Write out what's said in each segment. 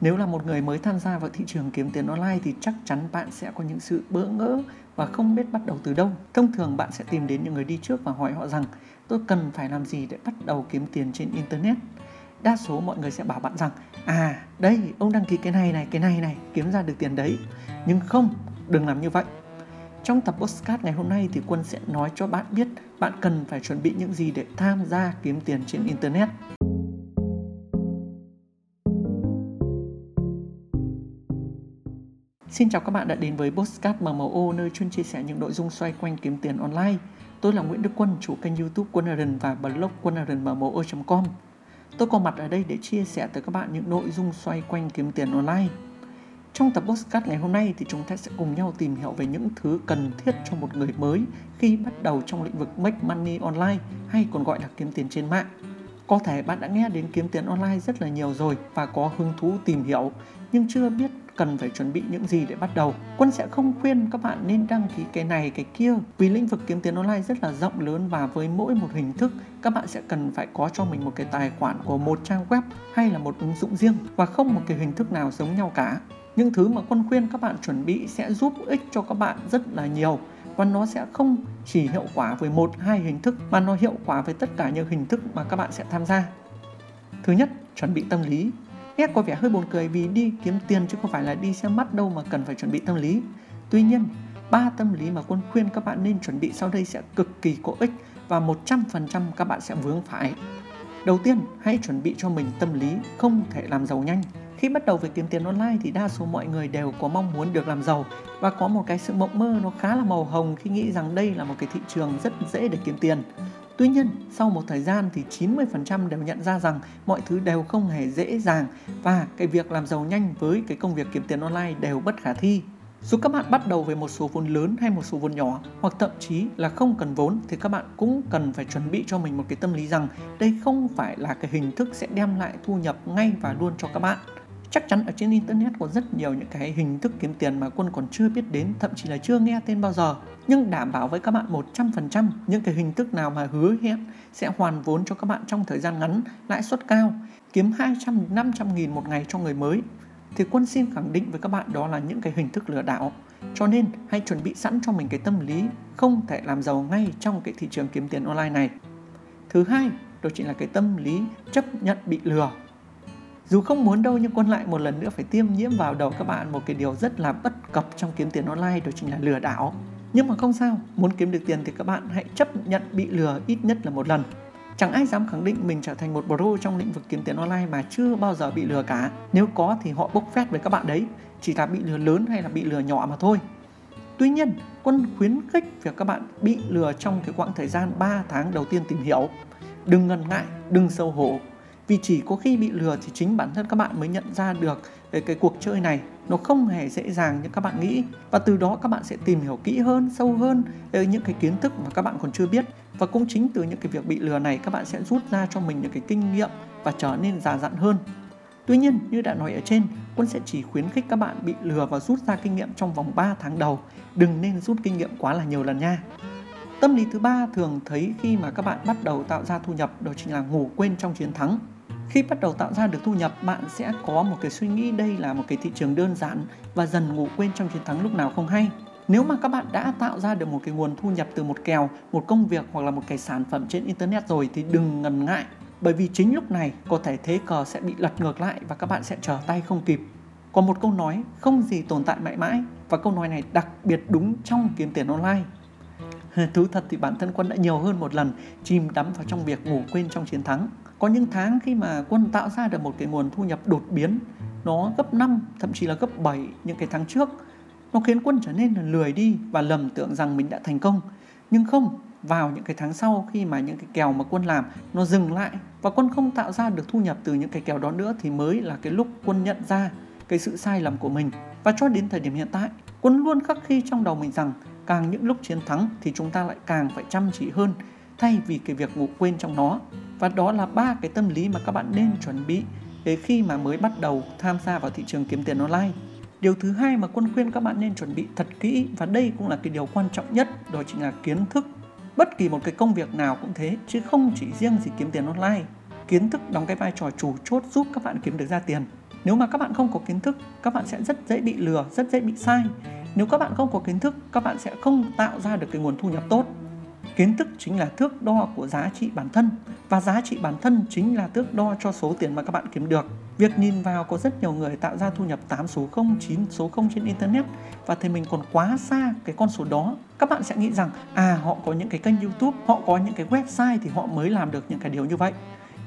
Nếu là một người mới tham gia vào thị trường kiếm tiền online thì chắc chắn bạn sẽ có những sự bỡ ngỡ và không biết bắt đầu từ đâu. Thông thường bạn sẽ tìm đến những người đi trước và hỏi họ rằng tôi cần phải làm gì để bắt đầu kiếm tiền trên internet. Đa số mọi người sẽ bảo bạn rằng à đây ông đăng ký cái này này cái này này kiếm ra được tiền đấy. Nhưng không, đừng làm như vậy. Trong tập postcard ngày hôm nay thì Quân sẽ nói cho bạn biết bạn cần phải chuẩn bị những gì để tham gia kiếm tiền trên internet. Xin chào các bạn đã đến với Postcard MMO nơi chuyên chia sẻ những nội dung xoay quanh kiếm tiền online. Tôi là Nguyễn Đức Quân, chủ kênh youtube Quân Aaron và blog quân com Tôi có mặt ở đây để chia sẻ tới các bạn những nội dung xoay quanh kiếm tiền online. Trong tập Postcard ngày hôm nay thì chúng ta sẽ cùng nhau tìm hiểu về những thứ cần thiết cho một người mới khi bắt đầu trong lĩnh vực make money online hay còn gọi là kiếm tiền trên mạng. Có thể bạn đã nghe đến kiếm tiền online rất là nhiều rồi và có hứng thú tìm hiểu nhưng chưa biết cần phải chuẩn bị những gì để bắt đầu. Quân sẽ không khuyên các bạn nên đăng ký cái này cái kia vì lĩnh vực kiếm tiền online rất là rộng lớn và với mỗi một hình thức các bạn sẽ cần phải có cho mình một cái tài khoản của một trang web hay là một ứng dụng riêng và không một cái hình thức nào giống nhau cả. Những thứ mà quân khuyên các bạn chuẩn bị sẽ giúp ích cho các bạn rất là nhiều và nó sẽ không chỉ hiệu quả với một hai hình thức mà nó hiệu quả với tất cả những hình thức mà các bạn sẽ tham gia. Thứ nhất, chuẩn bị tâm lý. Nghe có vẻ hơi buồn cười vì đi kiếm tiền chứ không phải là đi xem mắt đâu mà cần phải chuẩn bị tâm lý. Tuy nhiên, ba tâm lý mà quân khuyên các bạn nên chuẩn bị sau đây sẽ cực kỳ có ích và 100% các bạn sẽ vướng phải. Đầu tiên, hãy chuẩn bị cho mình tâm lý không thể làm giàu nhanh. Khi bắt đầu về kiếm tiền online thì đa số mọi người đều có mong muốn được làm giàu và có một cái sự mộng mơ nó khá là màu hồng khi nghĩ rằng đây là một cái thị trường rất dễ để kiếm tiền. Tuy nhiên, sau một thời gian thì 90% đều nhận ra rằng mọi thứ đều không hề dễ dàng và cái việc làm giàu nhanh với cái công việc kiếm tiền online đều bất khả thi. Dù các bạn bắt đầu với một số vốn lớn hay một số vốn nhỏ hoặc thậm chí là không cần vốn thì các bạn cũng cần phải chuẩn bị cho mình một cái tâm lý rằng đây không phải là cái hình thức sẽ đem lại thu nhập ngay và luôn cho các bạn chắc chắn ở trên internet có rất nhiều những cái hình thức kiếm tiền mà quân còn chưa biết đến, thậm chí là chưa nghe tên bao giờ. Nhưng đảm bảo với các bạn 100% những cái hình thức nào mà hứa hẹn sẽ hoàn vốn cho các bạn trong thời gian ngắn, lãi suất cao, kiếm 200 500 nghìn một ngày cho người mới, thì quân xin khẳng định với các bạn đó là những cái hình thức lừa đảo. Cho nên, hãy chuẩn bị sẵn cho mình cái tâm lý không thể làm giàu ngay trong cái thị trường kiếm tiền online này. Thứ hai, đó chính là cái tâm lý chấp nhận bị lừa dù không muốn đâu nhưng quân lại một lần nữa phải tiêm nhiễm vào đầu các bạn một cái điều rất là bất cập trong kiếm tiền online đó chính là lừa đảo. Nhưng mà không sao, muốn kiếm được tiền thì các bạn hãy chấp nhận bị lừa ít nhất là một lần. Chẳng ai dám khẳng định mình trở thành một pro trong lĩnh vực kiếm tiền online mà chưa bao giờ bị lừa cả. Nếu có thì họ bốc phét với các bạn đấy, chỉ là bị lừa lớn hay là bị lừa nhỏ mà thôi. Tuy nhiên, quân khuyến khích việc các bạn bị lừa trong cái quãng thời gian 3 tháng đầu tiên tìm hiểu. Đừng ngần ngại, đừng sâu hổ, vì chỉ có khi bị lừa thì chính bản thân các bạn mới nhận ra được về cái cuộc chơi này. Nó không hề dễ dàng như các bạn nghĩ. Và từ đó các bạn sẽ tìm hiểu kỹ hơn sâu hơn về những cái kiến thức mà các bạn còn chưa biết. Và cũng chính từ những cái việc bị lừa này các bạn sẽ rút ra cho mình những cái kinh nghiệm và trở nên già dặn hơn. Tuy nhiên, như đã nói ở trên, Quân sẽ chỉ khuyến khích các bạn bị lừa và rút ra kinh nghiệm trong vòng 3 tháng đầu. Đừng nên rút kinh nghiệm quá là nhiều lần nha. Tâm lý thứ ba thường thấy khi mà các bạn bắt đầu tạo ra thu nhập đó chính là ngủ quên trong chiến thắng khi bắt đầu tạo ra được thu nhập, bạn sẽ có một cái suy nghĩ đây là một cái thị trường đơn giản và dần ngủ quên trong chiến thắng lúc nào không hay. Nếu mà các bạn đã tạo ra được một cái nguồn thu nhập từ một kèo, một công việc hoặc là một cái sản phẩm trên internet rồi thì đừng ngần ngại, bởi vì chính lúc này có thể thế cờ sẽ bị lật ngược lại và các bạn sẽ trở tay không kịp. Có một câu nói, không gì tồn tại mãi mãi, và câu nói này đặc biệt đúng trong kiếm tiền online. Thú thật thì bản thân quân đã nhiều hơn một lần chìm đắm vào trong việc ngủ quên trong chiến thắng có những tháng khi mà quân tạo ra được một cái nguồn thu nhập đột biến, nó gấp 5 thậm chí là gấp 7 những cái tháng trước, nó khiến quân trở nên là lười đi và lầm tưởng rằng mình đã thành công. Nhưng không, vào những cái tháng sau khi mà những cái kèo mà quân làm nó dừng lại và quân không tạo ra được thu nhập từ những cái kèo đó nữa thì mới là cái lúc quân nhận ra cái sự sai lầm của mình. Và cho đến thời điểm hiện tại, quân luôn khắc khi trong đầu mình rằng càng những lúc chiến thắng thì chúng ta lại càng phải chăm chỉ hơn thay vì cái việc ngủ quên trong nó và đó là ba cái tâm lý mà các bạn nên chuẩn bị để khi mà mới bắt đầu tham gia vào thị trường kiếm tiền online điều thứ hai mà quân khuyên các bạn nên chuẩn bị thật kỹ và đây cũng là cái điều quan trọng nhất đó chính là kiến thức bất kỳ một cái công việc nào cũng thế chứ không chỉ riêng gì kiếm tiền online kiến thức đóng cái vai trò chủ chốt giúp các bạn kiếm được ra tiền Nếu mà các bạn không có kiến thức, các bạn sẽ rất dễ bị lừa, rất dễ bị sai. Nếu các bạn không có kiến thức, các bạn sẽ không tạo ra được cái nguồn thu nhập tốt. Kiến thức chính là thước đo của giá trị bản thân và giá trị bản thân chính là thước đo cho số tiền mà các bạn kiếm được. Việc nhìn vào có rất nhiều người tạo ra thu nhập 8 số 0, 9 số 0 trên internet và thì mình còn quá xa cái con số đó. Các bạn sẽ nghĩ rằng à họ có những cái kênh YouTube, họ có những cái website thì họ mới làm được những cái điều như vậy.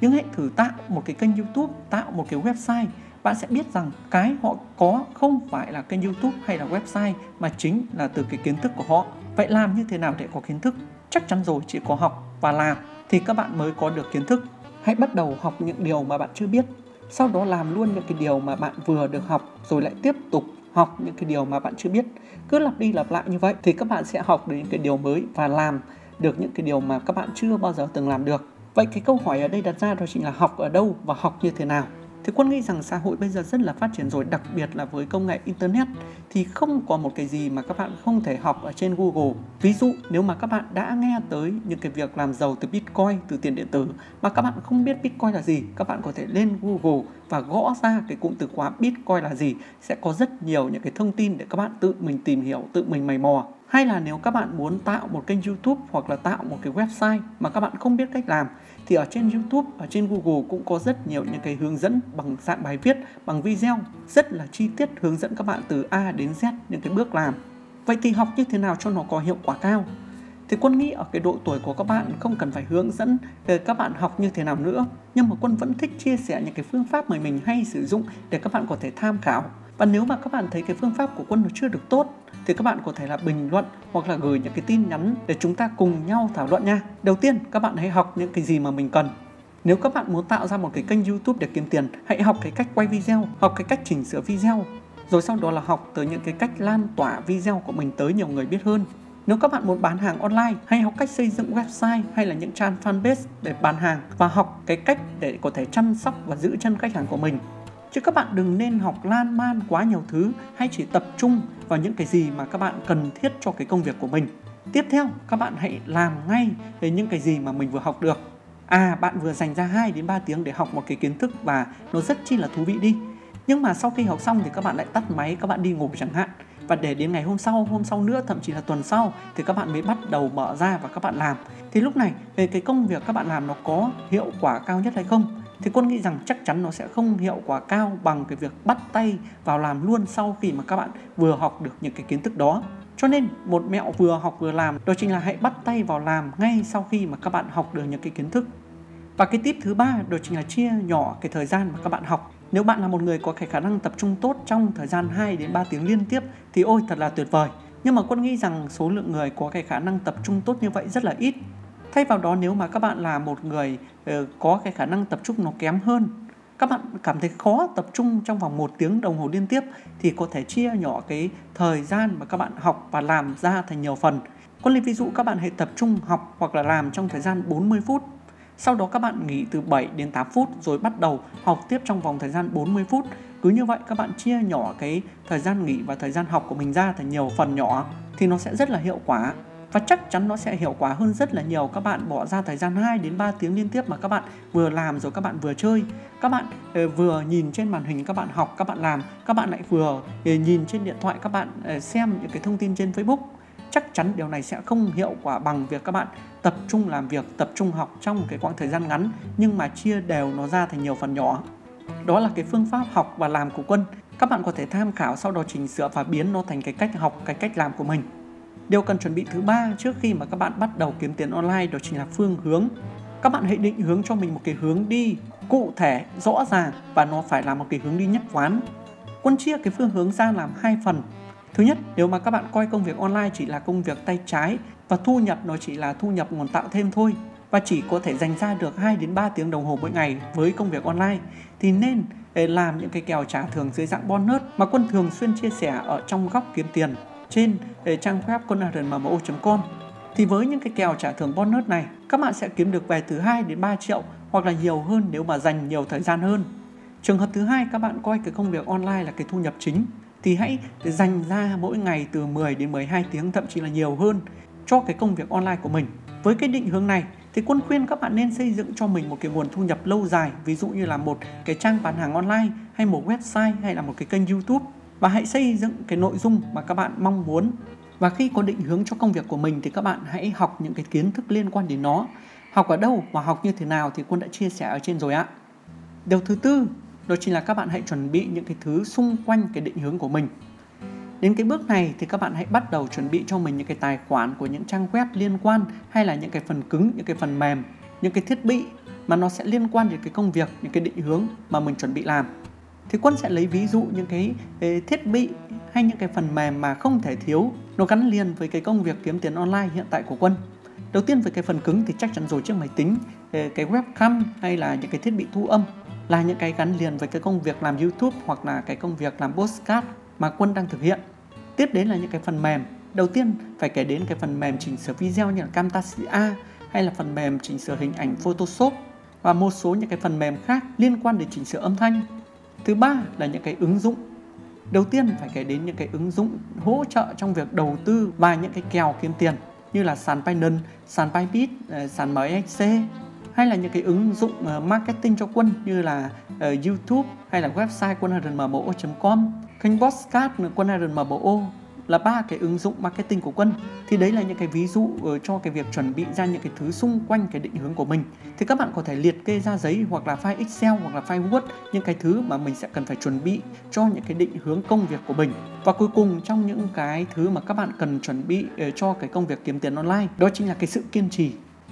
Nhưng hãy thử tạo một cái kênh YouTube, tạo một cái website bạn sẽ biết rằng cái họ có không phải là kênh YouTube hay là website mà chính là từ cái kiến thức của họ. Vậy làm như thế nào để có kiến thức? Chắc chắn rồi chỉ có học và làm thì các bạn mới có được kiến thức. Hãy bắt đầu học những điều mà bạn chưa biết, sau đó làm luôn những cái điều mà bạn vừa được học rồi lại tiếp tục học những cái điều mà bạn chưa biết. Cứ lặp đi lặp lại như vậy thì các bạn sẽ học được những cái điều mới và làm được những cái điều mà các bạn chưa bao giờ từng làm được. Vậy cái câu hỏi ở đây đặt ra đó chính là học ở đâu và học như thế nào? Thì quân nghĩ rằng xã hội bây giờ rất là phát triển rồi, đặc biệt là với công nghệ Internet thì không có một cái gì mà các bạn không thể học ở trên Google. Ví dụ nếu mà các bạn đã nghe tới những cái việc làm giàu từ Bitcoin, từ tiền điện tử mà các bạn không biết Bitcoin là gì, các bạn có thể lên Google và gõ ra cái cụm từ khóa Bitcoin là gì sẽ có rất nhiều những cái thông tin để các bạn tự mình tìm hiểu, tự mình mày mò. Hay là nếu các bạn muốn tạo một kênh YouTube hoặc là tạo một cái website mà các bạn không biết cách làm thì ở trên YouTube, ở trên Google cũng có rất nhiều những cái hướng dẫn bằng dạng bài viết, bằng video rất là chi tiết hướng dẫn các bạn từ A đến Z những cái bước làm. Vậy thì học như thế nào cho nó có hiệu quả cao? Thì quân nghĩ ở cái độ tuổi của các bạn không cần phải hướng dẫn về các bạn học như thế nào nữa. Nhưng mà quân vẫn thích chia sẻ những cái phương pháp mà mình hay sử dụng để các bạn có thể tham khảo. Và nếu mà các bạn thấy cái phương pháp của quân nó chưa được tốt thì các bạn có thể là bình luận hoặc là gửi những cái tin nhắn để chúng ta cùng nhau thảo luận nha. Đầu tiên các bạn hãy học những cái gì mà mình cần. Nếu các bạn muốn tạo ra một cái kênh YouTube để kiếm tiền, hãy học cái cách quay video, học cái cách chỉnh sửa video, rồi sau đó là học tới những cái cách lan tỏa video của mình tới nhiều người biết hơn. Nếu các bạn muốn bán hàng online, hãy học cách xây dựng website hay là những trang fanpage để bán hàng và học cái cách để có thể chăm sóc và giữ chân khách hàng của mình. Chứ các bạn đừng nên học lan man quá nhiều thứ, hay chỉ tập trung vào những cái gì mà các bạn cần thiết cho cái công việc của mình. Tiếp theo, các bạn hãy làm ngay về những cái gì mà mình vừa học được. À, bạn vừa dành ra 2 đến 3 tiếng để học một cái kiến thức và nó rất chi là thú vị đi. Nhưng mà sau khi học xong thì các bạn lại tắt máy, các bạn đi ngủ chẳng hạn. Và để đến ngày hôm sau, hôm sau nữa, thậm chí là tuần sau thì các bạn mới bắt đầu mở ra và các bạn làm. Thì lúc này, về cái công việc các bạn làm nó có hiệu quả cao nhất hay không? Thì quân nghĩ rằng chắc chắn nó sẽ không hiệu quả cao bằng cái việc bắt tay vào làm luôn sau khi mà các bạn vừa học được những cái kiến thức đó. Cho nên một mẹo vừa học vừa làm đó chính là hãy bắt tay vào làm ngay sau khi mà các bạn học được những cái kiến thức. Và cái tip thứ ba đó chính là chia nhỏ cái thời gian mà các bạn học. Nếu bạn là một người có cái khả năng tập trung tốt trong thời gian 2 đến 3 tiếng liên tiếp thì ôi, thật là tuyệt vời. Nhưng mà quân nghĩ rằng số lượng người có cái khả năng tập trung tốt như vậy rất là ít. Thay vào đó, nếu mà các bạn là một người ờ, có cái khả năng tập trung nó kém hơn, các bạn cảm thấy khó tập trung trong vòng một tiếng đồng hồ liên tiếp thì có thể chia nhỏ cái thời gian mà các bạn học và làm ra thành nhiều phần. Có lấy ví dụ, các bạn hãy tập trung học hoặc là làm trong thời gian 40 phút. Sau đó, các bạn nghỉ từ 7 đến 8 phút rồi bắt đầu học tiếp trong vòng thời gian 40 phút. Cứ như vậy, các bạn chia nhỏ cái thời gian nghỉ và thời gian học của mình ra thành nhiều phần nhỏ thì nó sẽ rất là hiệu quả và chắc chắn nó sẽ hiệu quả hơn rất là nhiều. Các bạn bỏ ra thời gian 2 đến 3 tiếng liên tiếp mà các bạn vừa làm rồi các bạn vừa chơi. Các bạn ờ, vừa nhìn trên màn hình các bạn học, các bạn làm. Các bạn lại vừa ờ, nhìn trên điện thoại các bạn ờ, xem những cái thông tin trên Facebook. Chắc chắn điều này sẽ không hiệu quả bằng việc các bạn tập trung làm việc, tập trung học trong một cái quãng thời gian ngắn, nhưng mà chia đều nó ra thành nhiều phần nhỏ. Đó là cái phương pháp học và làm của quân. Các bạn có thể tham khảo sau đó chỉnh sửa và biến nó thành cái cách học, cái cách làm của mình. Điều cần chuẩn bị thứ ba trước khi mà các bạn bắt đầu kiếm tiền online đó chính là phương hướng. Các bạn hãy định hướng cho mình một cái hướng đi cụ thể, rõ ràng và nó phải là một cái hướng đi nhất quán. Quân chia cái phương hướng ra làm hai phần. Thứ nhất, nếu mà các bạn coi công việc online chỉ là công việc tay trái và thu nhập nó chỉ là thu nhập nguồn tạo thêm thôi và chỉ có thể dành ra được 2 đến 3 tiếng đồng hồ mỗi ngày với công việc online thì nên để làm những cái kèo trả thưởng dưới dạng bonus mà quân thường xuyên chia sẻ ở trong góc kiếm tiền trên eh, trang web conardenmmo.com thì với những cái kèo trả thưởng bonus này, các bạn sẽ kiếm được về từ 2 đến 3 triệu hoặc là nhiều hơn nếu mà dành nhiều thời gian hơn. Trường hợp thứ hai, các bạn coi cái công việc online là cái thu nhập chính, thì hãy dành ra mỗi ngày từ 10 đến 12 tiếng, thậm chí là nhiều hơn cho cái công việc online của mình. Với cái định hướng này, thì quân khuyên các bạn nên xây dựng cho mình một cái nguồn thu nhập lâu dài, ví dụ như là một cái trang bán hàng online, hay một website, hay là một cái kênh YouTube và hãy xây dựng cái nội dung mà các bạn mong muốn. Và khi có định hướng cho công việc của mình thì các bạn hãy học những cái kiến thức liên quan đến nó. Học ở đâu và học như thế nào thì quân đã chia sẻ ở trên rồi ạ. Điều thứ tư đó chính là các bạn hãy chuẩn bị những cái thứ xung quanh cái định hướng của mình. Đến cái bước này thì các bạn hãy bắt đầu chuẩn bị cho mình những cái tài khoản của những trang web liên quan hay là những cái phần cứng, những cái phần mềm, những cái thiết bị mà nó sẽ liên quan đến cái công việc, những cái định hướng mà mình chuẩn bị làm. Thì Quân sẽ lấy ví dụ những cái ờ, thiết bị hay những cái phần mềm mà không thể thiếu nó gắn liền với cái công việc kiếm tiền online hiện tại của Quân. Đầu tiên với cái phần cứng thì chắc chắn rồi chiếc máy tính, ờ, cái webcam hay là những cái thiết bị thu âm là những cái gắn liền với cái công việc làm YouTube hoặc là cái công việc làm postcard mà Quân đang thực hiện. Tiếp đến là những cái phần mềm. Đầu tiên phải kể đến cái phần mềm chỉnh sửa video như là Camtasia hay là phần mềm chỉnh sửa hình ảnh Photoshop và một số những cái phần mềm khác liên quan đến chỉnh sửa âm thanh. Thứ ba là những cái ứng dụng. Đầu tiên phải kể đến những cái ứng dụng hỗ trợ trong việc đầu tư và những cái kèo kiếm tiền như là sàn Binance, sàn Bybit, ờ, sàn MEXC hay là những cái ứng dụng ờ, marketing cho quân như là ờ, YouTube hay là website quân com kênh podcast quân RMBO là ba cái ứng dụng marketing của quân. Thì đấy là những cái ví dụ ờ, cho cái việc chuẩn bị ra những cái thứ xung quanh cái định hướng của mình. Thì các bạn có thể liệt kê ra giấy hoặc là file Excel hoặc là file Word, những cái thứ mà mình sẽ cần phải chuẩn bị cho những cái định hướng công việc của mình. Và cuối cùng, trong những cái thứ mà các bạn cần chuẩn bị ờ, cho cái công việc kiếm tiền online, đó chính là cái sự kiên trì.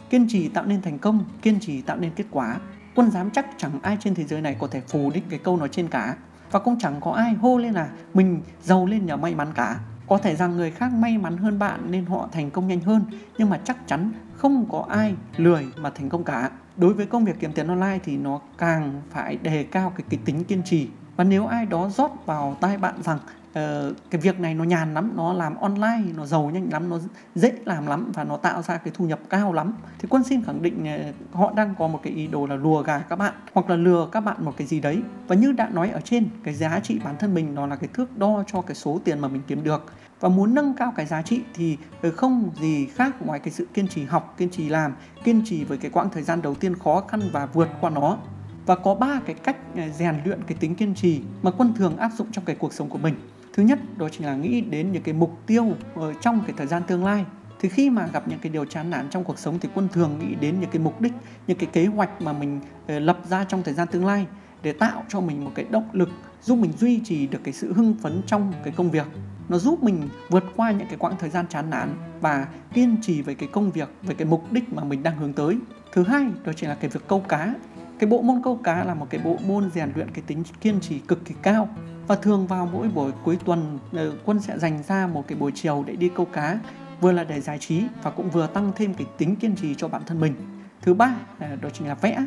Kiên trì tạo nên thành công, kiên trì tạo nên kết quả. Quân dám chắc chẳng ai trên thế giới này có thể phủ định cái câu nói trên cả. Và cũng chẳng có ai hô lên là mình giàu lên nhờ may mắn cả có thể rằng người khác may mắn hơn bạn nên họ thành công nhanh hơn nhưng mà chắc chắn không có ai lười mà thành công cả. Đối với công việc kiếm tiền online thì nó càng phải đề cao cái, cái tính kiên trì. Và nếu ai đó rót vào tai bạn rằng Ờ, cái việc này nó nhàn lắm, nó làm online, nó giàu nhanh lắm, nó dễ làm lắm và nó tạo ra cái thu nhập cao lắm. Thì quân xin khẳng định ờ, họ đang có một cái ý đồ là lùa gà các bạn, hoặc là lừa các bạn một cái gì đấy. Và như đã nói ở trên, cái giá trị bản thân mình nó là cái thước đo cho cái số tiền mà mình kiếm được. Và muốn nâng cao cái giá trị thì ờ, không gì khác ngoài cái sự kiên trì học, kiên trì làm, kiên trì với cái quãng thời gian đầu tiên khó khăn và vượt qua nó. Và có ba cái cách rèn luyện cái tính kiên trì mà quân thường áp dụng trong cái cuộc sống của mình thứ nhất đó chính là nghĩ đến những cái mục tiêu ở trong cái thời gian tương lai. Thì khi mà gặp những cái điều chán nản trong cuộc sống thì quân thường nghĩ đến những cái mục đích, những cái kế hoạch mà mình ờ, lập ra trong thời gian tương lai để tạo cho mình một cái động lực, giúp mình duy trì được cái sự hưng phấn trong cái công việc. Nó giúp mình vượt qua những cái quãng thời gian chán nản và kiên trì với cái công việc, với cái mục đích mà mình đang hướng tới. Thứ hai đó chính là cái việc câu cá. Cái bộ môn câu cá là một cái bộ môn rèn luyện cái tính kiên trì cực kỳ cao và thường vào mỗi buổi cuối tuần ờ, quân sẽ dành ra một cái buổi chiều để đi câu cá, vừa là để giải trí và cũng vừa tăng thêm cái tính kiên trì cho bản thân mình. Thứ ba ờ, đó chính là vẽ.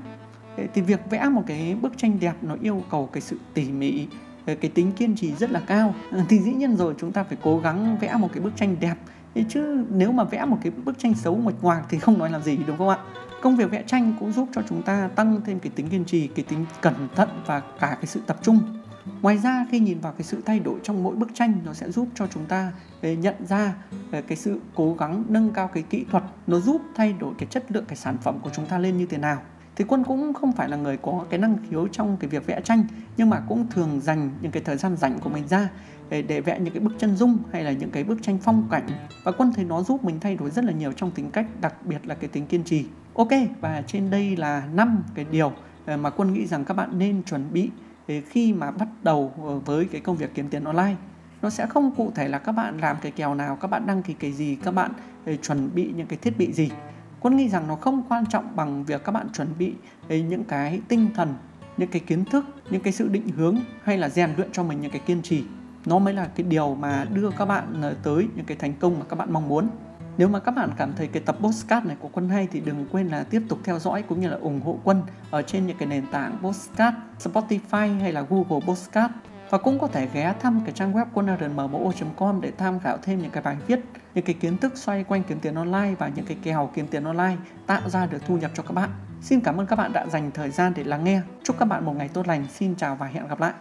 Ờ, thì việc vẽ một cái bức tranh đẹp nó yêu cầu cái sự tỉ mỉ cái tính kiên trì rất là cao. Thì dĩ nhiên rồi, chúng ta phải cố gắng vẽ một cái bức tranh đẹp. Chứ nếu mà vẽ một cái bức tranh xấu nguệch ngoạc thì không nói làm gì, đúng không ạ? Công việc vẽ tranh cũng giúp cho chúng ta tăng thêm cái tính kiên trì, cái tính cẩn thận và cả cái sự tập trung ngoài ra khi nhìn vào cái sự thay đổi trong mỗi bức tranh nó sẽ giúp cho chúng ta ờ, nhận ra ờ, cái sự cố gắng nâng cao cái kỹ thuật nó giúp thay đổi cái chất lượng cái sản phẩm của chúng ta lên như thế nào. Thì quân cũng không phải là người có cái năng khiếu trong cái việc vẽ tranh nhưng mà cũng thường dành những cái thời gian rảnh của mình ra để, để vẽ những cái bức chân dung hay là những cái bức tranh phong cảnh. Và quân thấy nó giúp mình thay đổi rất là nhiều trong tính cách đặc biệt là cái tính kiên trì. Ok và trên đây là năm cái điều mà quân nghĩ rằng các bạn nên chuẩn bị khi mà bắt đầu ờ, với cái công việc kiếm tiền online, nó sẽ không cụ thể là các bạn làm cái kèo nào, các bạn đăng ký cái gì, các bạn ờ, chuẩn bị những cái thiết bị gì. Quân nghĩ rằng nó không quan trọng bằng việc các bạn chuẩn bị ờ, những cái tinh thần, những cái kiến thức, những cái sự định hướng hay là rèn luyện cho mình những cái kiên trì. Nó mới là cái điều mà đưa các bạn tới những cái thành công mà các bạn mong muốn nếu mà các bạn cảm thấy cái tập postcard này của Quân hay thì đừng quên là tiếp tục theo dõi cũng như là ủng hộ Quân ở trên những cái nền tảng postcard, Spotify hay là Google Postcard và cũng có thể ghé thăm cái trang web quân.rnmo.com để tham khảo thêm những cái bài viết, những cái kiến thức xoay quanh kiếm tiền online và những cái kèo kiếm tiền online tạo ra được thu nhập cho các bạn. Xin cảm ơn các bạn đã dành thời gian để lắng nghe. Chúc các bạn một ngày tốt lành. Xin chào và hẹn gặp lại.